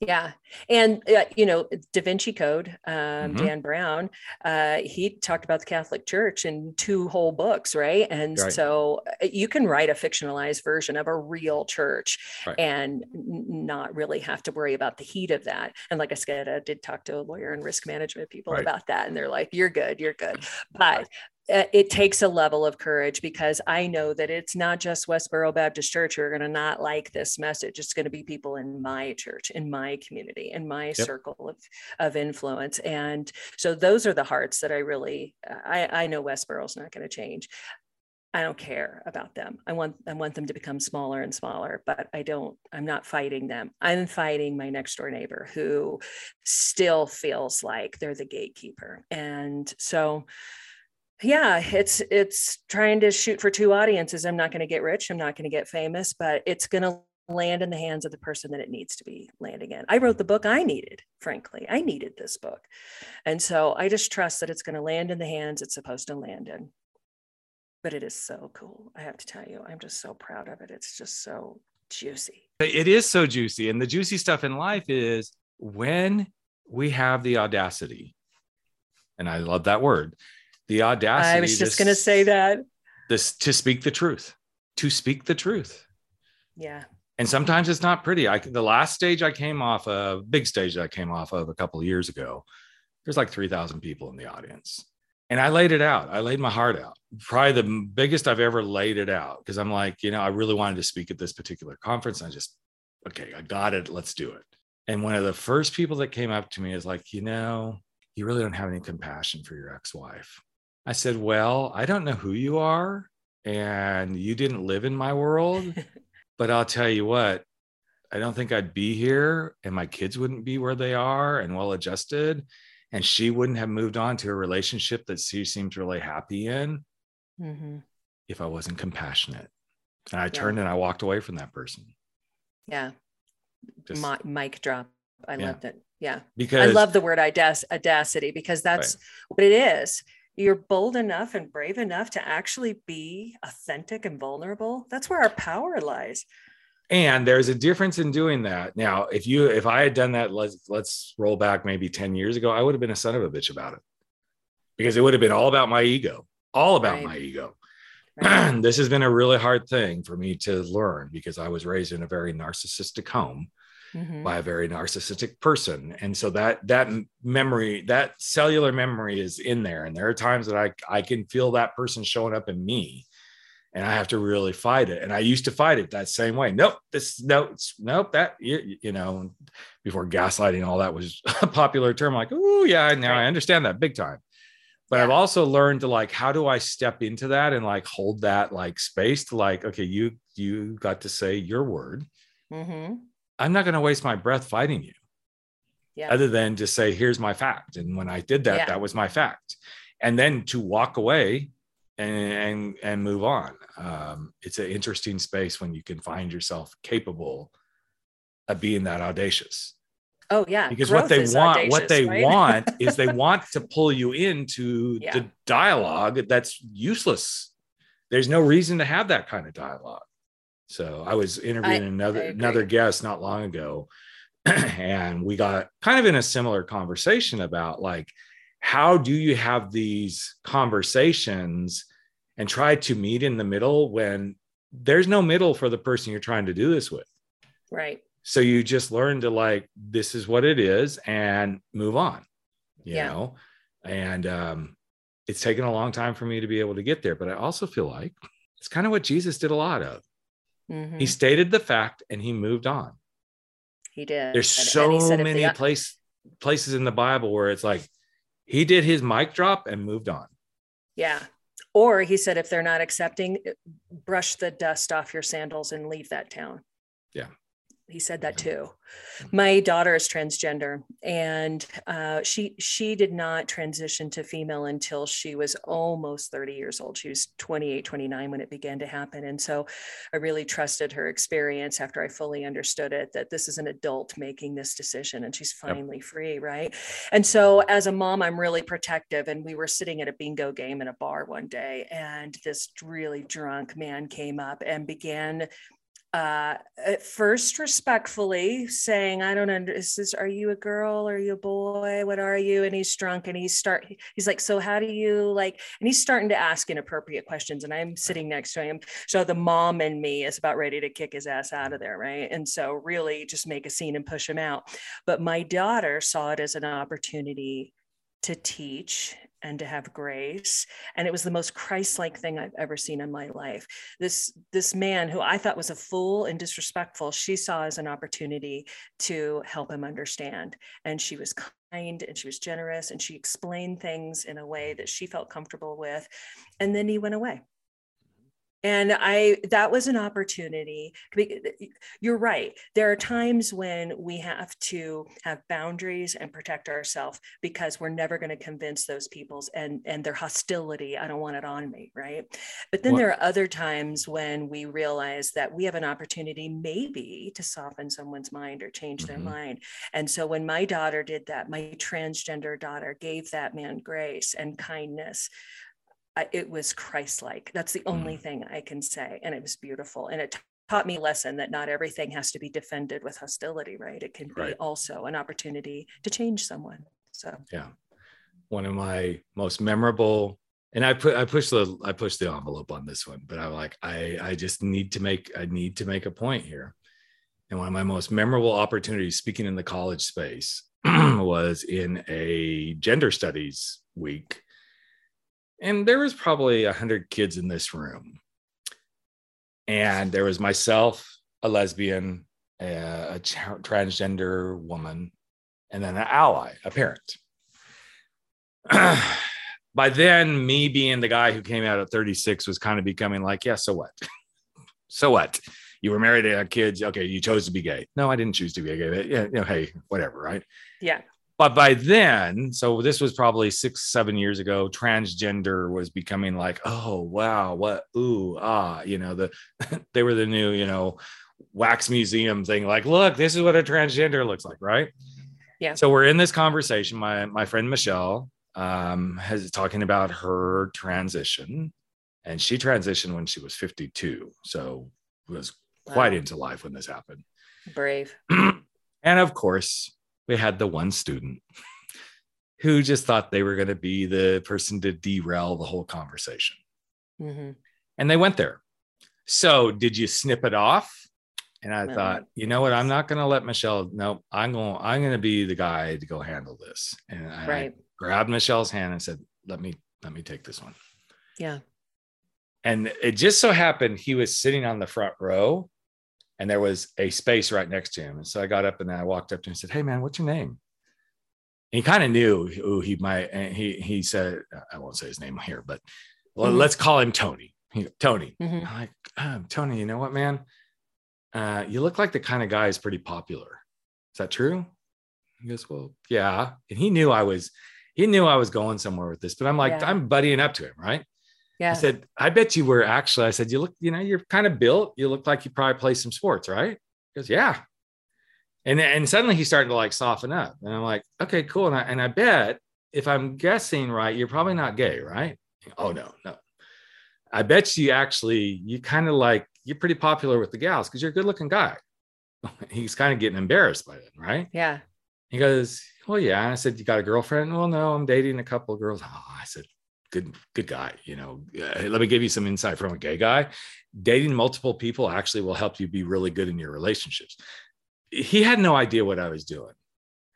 Yeah, and uh, you know Da Vinci Code, um, mm-hmm. Dan Brown, uh, he talked about the Catholic Church in two whole books, right? And right. so uh, you can write a fictionalized version of a real church right. and not really have to worry about the heat of that. And like I said, I did talk to a lawyer and risk management people right. about that, and they're like, "You're good, you're good." But Uh, it takes a level of courage because I know that it's not just Westboro Baptist Church who are going to not like this message. It's going to be people in my church, in my community, in my yep. circle of, of influence. And so those are the hearts that I really, I, I know Westboro's not going to change. I don't care about them. I want I want them to become smaller and smaller, but I don't I'm not fighting them. I'm fighting my next door neighbor who still feels like they're the gatekeeper. And so yeah it's it's trying to shoot for two audiences i'm not going to get rich i'm not going to get famous but it's going to land in the hands of the person that it needs to be landing in. I wrote the book i needed frankly i needed this book and so i just trust that it's going to land in the hands it's supposed to land in. But it is so cool i have to tell you i'm just so proud of it it's just so juicy. It is so juicy and the juicy stuff in life is when we have the audacity and i love that word the audacity. I was just going to say that. This to speak the truth, to speak the truth. Yeah. And sometimes it's not pretty. I the last stage I came off a big stage that I came off of a couple of years ago. There's like 3,000 people in the audience. And I laid it out. I laid my heart out. Probably the biggest I've ever laid it out because I'm like, you know, I really wanted to speak at this particular conference. I just, okay, I got it. Let's do it. And one of the first people that came up to me is like, you know, you really don't have any compassion for your ex wife. I said, Well, I don't know who you are, and you didn't live in my world, but I'll tell you what, I don't think I'd be here, and my kids wouldn't be where they are and well adjusted. And she wouldn't have moved on to a relationship that she seems really happy in mm-hmm. if I wasn't compassionate. And I yeah. turned and I walked away from that person. Yeah. Just, My, mic drop. I yeah. loved it. Yeah. Because I love the word audacity because that's right. what it is you're bold enough and brave enough to actually be authentic and vulnerable that's where our power lies. And there's a difference in doing that. Now if you if i had done that let's let's roll back maybe 10 years ago i would have been a son of a bitch about it. Because it would have been all about my ego all about right. my ego. Right. this has been a really hard thing for me to learn because i was raised in a very narcissistic home Mhm. by a very narcissistic person. And so that that memory that cellular memory is in there. And there are times that i i can feel that person showing up in me and i have to really fight it. And i used to fight it that same way. Nope this no it's, nope that you, you know before gaslighting all that was a popular term like oh yeah now i understand that big time. But i've also learned to like how do i step into that and like hold that like space to like okay you you got to say your word. Mhm. I'm not going to waste my breath fighting you Yeah. other than just say here's my fact and when i did that Yeah. that was my fact and then to walk away and and, and move on um, it's an interesting space when you can find yourself capable of being that audacious Oh yeah. because what they want what they right? want is they want to pull you into Yeah. the dialogue that's useless there's no reason to have that kind of dialogue so i was interviewing I another agree. another guest not long ago and we got kind of in a similar conversation about like how do you have these conversations and try to meet in the middle when there's no middle for the person you're trying to do this with right. so you just learn to like this is what it is and move on you Yeah. know and um it's taken a long time for me to be able to get there but i also feel like it's kind of what jesus did a lot of Mhm. he stated the fact and he moved on He did. there's And- so and he said if many the- place places in the bible where it's like he did his mic drop and moved on Yeah. Or he said, if they're not accepting, brush the dust off your sandals and leave that town. Yeah. He said that too. My daughter is transgender, and uh, she she did not transition to female until she was almost 30 years old. She was 28, 29 when it began to happen. And so I really trusted her experience after I fully understood it that this is an adult making this decision and she's Yep. finally free, right? And so as a mom, I'm really protective. And we were sitting at a bingo game in a bar one day, and this really drunk man came up and began uh, at first respectfully saying, I don't understand, is this, are you a girl? Are you a boy? What are you? And he's drunk and he's start, he's like, so how do you like, and he's starting to ask inappropriate questions and I'm sitting next to him. So the mom and me is about ready to kick his ass out of there. Right. And so really just make a scene and push him out. But my daughter saw it as an opportunity to teach and to have grace and it was the most christ-like thing i've ever seen in my life. This this man who i thought was a fool and disrespectful she saw as an opportunity to help him understand. And she was kind and she was generous and she explained things in a way that she felt comfortable with and then he went away and i that was an opportunity you're right. There are times when we have to have boundaries and protect ourselves because we're never going to convince those people's and and their hostility i don't want it on me right? But then What- there are other times when we realize that we have an opportunity maybe to soften someone's mind or change their Mhm. mind. And so when my daughter did that my transgender daughter gave that man grace and kindness I, it was Christ-like. That's the only mm. thing I can say, and it was beautiful. And it t- taught me a lesson that not everything has to be defended with hostility, right? It can be also an opportunity to change someone. So yeah one of my most memorable and i put i pushed the i pushed the envelope on this one but i'm like i i just need to make i need to make a point here and one of my most memorable opportunities speaking in the college space was in a gender studies week and there was probably a hundred kids in this room and there was myself a lesbian a, a tra- transgender woman and then an ally a parent by then, me being the guy who came out at 36 was kind of becoming like, yeah, so what? so what? You were married and had kids. Okay, you chose to be gay. No, I didn't choose to be gay. But yeah, you know, hey, whatever, right? yeah, But by then, so this was probably six, seven years ago, transgender was becoming like, oh wow, what ooh, ah, you know, the they were the new, you know, wax museum thing. Like, look, this is what a transgender looks like, right? Yeah. So we're in this conversation. My my friend Michelle um has talking about her transition. And she transitioned when she was 52. So was quite Wow. into life when this happened. brave. and of course, we had the one student who just thought they were going to be the person to derail the whole conversation. Mhm. And they went there. So, did you snip it off And I No. thought, you know what? I'm not going to let Michelle. Nope. I'm going. I'm going to be the guy to go handle this. And I, I Right. grabbed Michelle's hand and said, "Let me let me take this one." Yeah. And it just so happened he was sitting on the front row, and there was a space right next to him. And so I got up and I walked up to him and said, "Hey, man, what's your name?" And he kind of knew who he might. And he he said, "I won't say his name here, but well, Mhm. let's call him Tony." He, Tony. Mhm. I'm like, um, Tony, you know what, man? Uh, you look like the kind of guy who's pretty popular. Is that true? He goes, Well, yeah. And he knew I was, he knew I was going somewhere with this, but I'm like, Yeah. I'm buddying up to him, right? Yeah. I said, I bet you were actually, I said, you look, you know, you're kind of built. You look like you probably play some sports, right? He goes, Yeah. And, then, and suddenly he started to like soften up. And I'm like, okay, cool. And I, and I bet if I'm guessing right, you're probably not gay, right? Oh, no, no. I bet you actually, you kind of like, you're pretty popular with the gals because you're a good looking guy. He's kind of getting embarrassed by it, right? yeah. He goes, Well, yeah. I said, You got a girlfriend? Well, no, I'm dating a couple of girls. Oh, I said, Good, good guy. You know, uh, let me give you some insight from a gay guy. Dating multiple people actually will help you be really good in your relationships. He had no idea what I was doing.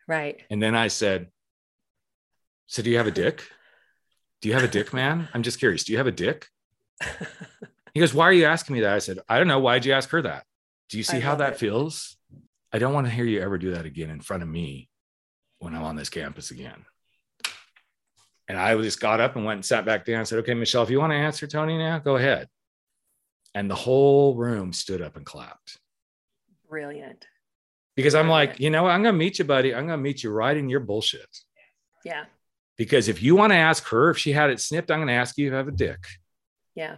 Right. And then I said, So do you have a dick? Do you have a dick, man? I'm just curious. Do you have a dick? He goes, Why are you asking me that? I said, I don't know. Why'd you ask her that? Do you see I how that it. feels? I don't want to hear you ever do that again in front of me when I'm on this campus again. And I just got up and went and sat back down and said, Okay, Michelle, if you want to answer Tony now, go ahead. And the whole room stood up and clapped Brilliant. because I'm like, you know, what? I'm going to meet you, buddy. I'm going to meet you right in your bullshit. Yeah. Because if you want to ask her if she had it snipped, I'm going to ask you if you have a dick Yeah.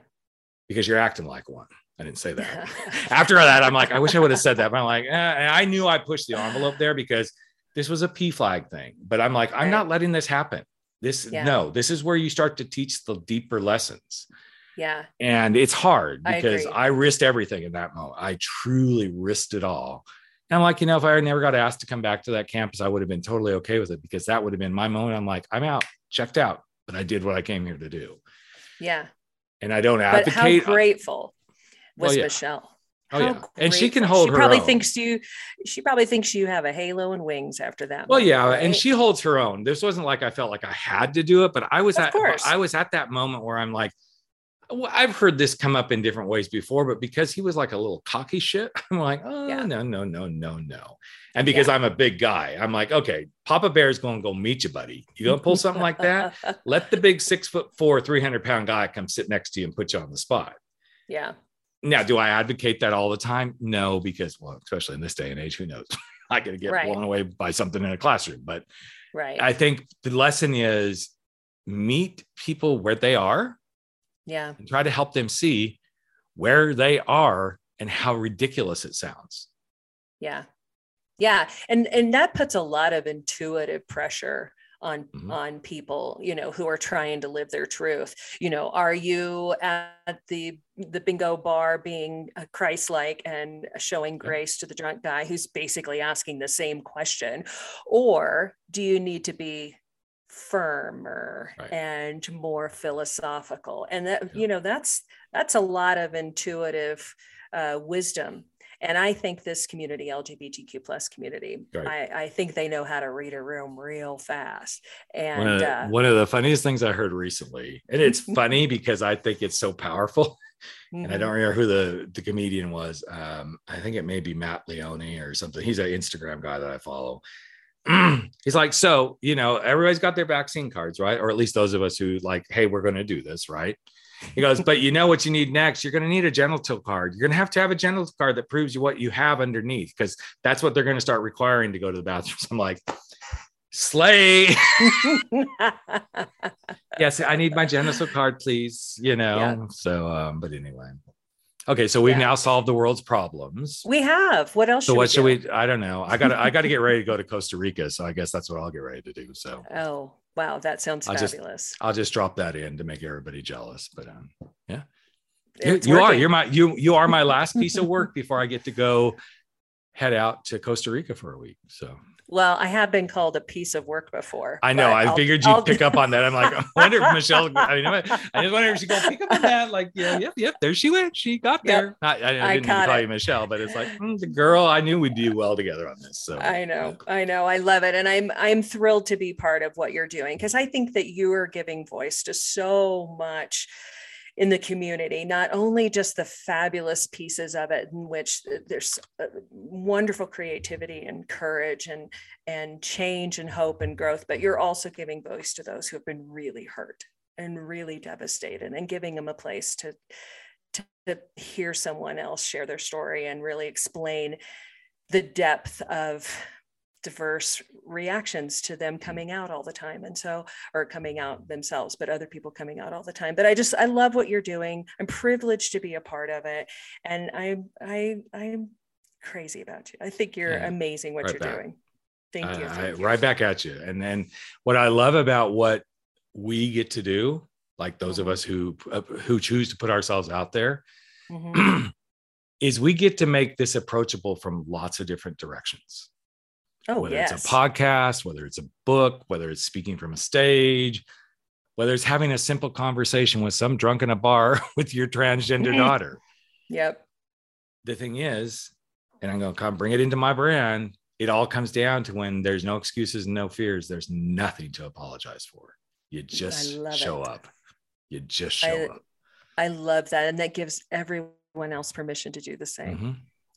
because you're acting like one. I didn't say that. After that, I'm like, I wish I would have said that. But I'm like, eh, and I knew I pushed the envelope there because this was a PFLAG thing. But I'm like, I'm Right. not letting this happen. This, Yeah. no, this is where you start to teach the deeper lessons. yeah. And it's hard because agree. I, risked everything in that moment. I truly risked it all. And I'm like, you know, if I never got asked to come back to that campus, I would have been totally okay with it because that would have been my moment. I'm like, I'm out, checked out, but I did what I came here to do. Yeah. And I don't advocate. But how grateful was Well, yeah. Michelle? Oh, How yeah. And she can hold she her probably own. thinks you she probably thinks you have a halo and wings after that. Well, moment, yeah, and she holds her own. This wasn't like I felt like I had to do it, but I was Of at course. I was at that moment where I'm like, well, I've heard this come up in different ways before, but because he was like a little cocky shit, I'm like, oh Yeah. no, no, no, no, no. And because I'm a big guy, I'm like, okay, Papa Bear's gonna go meet you, buddy. You gonna pull something like that? Let the big six foot four, 300 pound guy come sit next to you and put you on the spot. yeah. Now, do I advocate that all the time? No, because well, especially in this day and age, who knows? I could get Right. blown away by something in a classroom, but Right. I think the lesson is meet people where they are yeah. and try to help them see where they are and how ridiculous it sounds. Yeah. Yeah. And and that puts a lot of intuitive pressure on Mhm. on people, you know, who are trying to live their truth. You know, are you at the the bingo bar being uh, Christ-like and showing grace to the drunk guy who's basically asking the same question? Or do you need to be firmer Right. and more philosophical? And that, Yeah. you know, that's that's a lot of intuitive uh, wisdom and I think this community, LGBTQ plus community, Right. I, I think they know how to read a room real fast. And One of, the, uh, one of the funniest things I heard recently, and it's funny because I think it's so powerful. And I don't remember who the, the comedian was. Um, I think it may be Matt Leone or something. He's an Instagram guy that I follow. He's like, so, you know, everybody's got their vaccine cards, right? Or at least those of us who like, hey, we're going to do this, right? He goes, but you know what you need next? You're going to need a genital card. You're going to have to have a genital card that proves you what you have underneath because that's what they're going to start requiring to go to the bathrooms. I'm like, slay. yes, I need my genital card, please. You know, Yeah. so, um, but anyway. Okay, so we've Yeah. now solved the world's problems. we have. What else? So should what we should do? we? I don't know. I got I got to get ready to go to Costa Rica. So I guess that's what I'll get ready to do. So Oh, wow. That sounds I'll just- fabulous. I'll just drop that in to make everybody jealous. But um, you, It's you are you're my you you are my last piece of work before I get to go head out to Costa Rica for a week. So Well, I have been called a piece of work before. I know. I I'll, figured you'd I'll, pick up on that. I'm like, I wonder if Michelle. I mean, I just wonder if she go pick up on that. Like, yeah, yep, yep. There she went. She got there. Yep. Not, I, I, didn't call it. you Michelle, but it's like mm, the girl. I knew we'd do well together on this. So I know, yeah. I know, I love it, and I'm I'm thrilled to be part of what you're doing because I think that you are giving voice to so much in the community, not only just the fabulous pieces of it in which uh, there's uh, wonderful creativity and courage and, and change and hope and growth, but you're also giving voice to those who have been really hurt and really devastated and giving them a place to, to, to hear someone else share their story and really explain the depth of diverse reactions to them coming out all the time and so or coming out themselves but other people coming out all the time but i just i love what you're doing i'm privileged to be a part of it and i i i'm crazy about you i think you're yeah, amazing what right you're back. doing thank you, thank I, you, right back at you and then what i love about what we get to do like those of mm-hmm. us who uh, who choose to put ourselves out there mm-hmm. is we get to make this approachable from lots of different directions Oh, whether yes. it's a podcast, whether it's a book, whether it's speaking from a stage, whether it's having a simple conversation with some drunk in a bar with your transgender mm-hmm. daughter. Yep. The thing is, and I'm going to come bring it into my brand, it all comes down to when there's no excuses and no fears, there's nothing to apologize for. You just show it. up. You just show I, up. I love that. And that gives everyone else permission to do the same. Mm-hmm.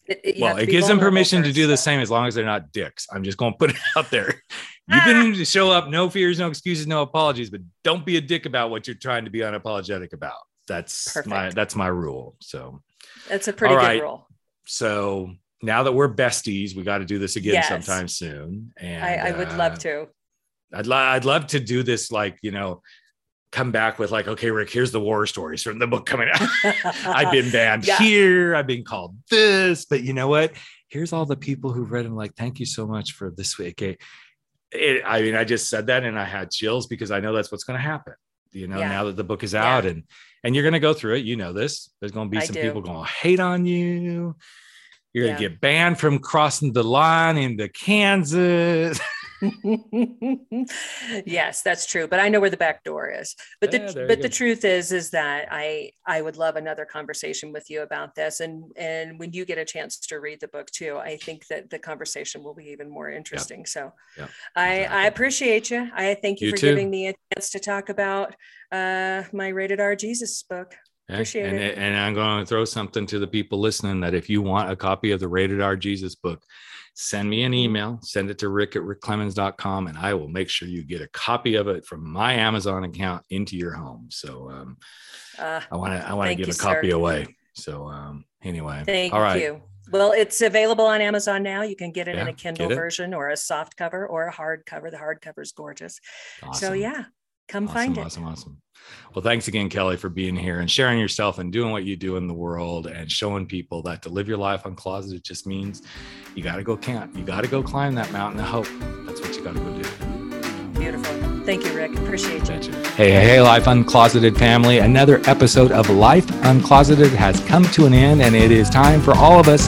It, well, it gives them permission to do the same as long as they're not dicks. I'm just going to put it out there. You can show up, no fears, no excuses, no apologies, but don't be a dick about what you're trying to be unapologetic about. That's Perfect. my that's my rule. So that's a pretty good rule. So now that we're besties, we got to do this again yes. sometime soon. And I, I would uh, love to. I'd, lo- I'd love to do this like you know come back with like, okay, Rick, here's the war stories from the book coming out. I've been banned yeah. here. I've been called this, but you know what? Here's all the people who've read and like, thank you so much for this week. Okay. It, I mean, I just said that and I had chills because I know that's what's going to happen. You know, yeah. now that the book is out yeah. and and you're going to go through it. You know this. There's going to be I some do. people going to hate on you. You're going to get banned from crossing the line into Kansas. yes, that's true. But I know where the back door is. But the yeah, but the truth is is that I I would love another conversation with you about this. And and when you get a chance to read the book too, I think that the conversation will be even more interesting. Yep. So yep, I exactly. I appreciate you. I thank you, you for too. giving me a chance to talk about uh, my rated R Jesus book. Appreciate and, it. And I'm going to throw something to the people listening that if you want a copy of the Rated R Jesus book, send me an email, send it to rick at rickclemons.com, and I will make sure you get a copy of it from my Amazon account into your home. So um, uh, I want to I want to give you, a copy sir. away. So um, anyway, thank all right. you. Well, it's available on Amazon now. You can get it yeah, in a Kindle version or a soft cover or a hard cover. The hard cover is gorgeous. Awesome. So yeah, come awesome, find it. Awesome, awesome. Well, thanks again, Kelly, for being here and sharing yourself and doing what you do in the world and showing people that to live your life uncloseted just means you got to go camp. You got to go climb that mountain of hope. That's what you got to go do. Beautiful. Thank you, Rick. Appreciate you. Hey, hey, hey, Life Uncloseted family. Another episode of Life Uncloseted has come to an end, and it is time for all of us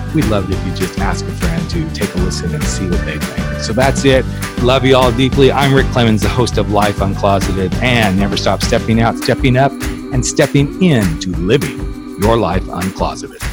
We'd love it if you just ask a friend to take a listen and see what they think. So that's it. Love you all deeply. I'm Rick Clemons, the host of Life Uncloseted, and never stop stepping out, stepping up, and stepping into living your life uncloseted.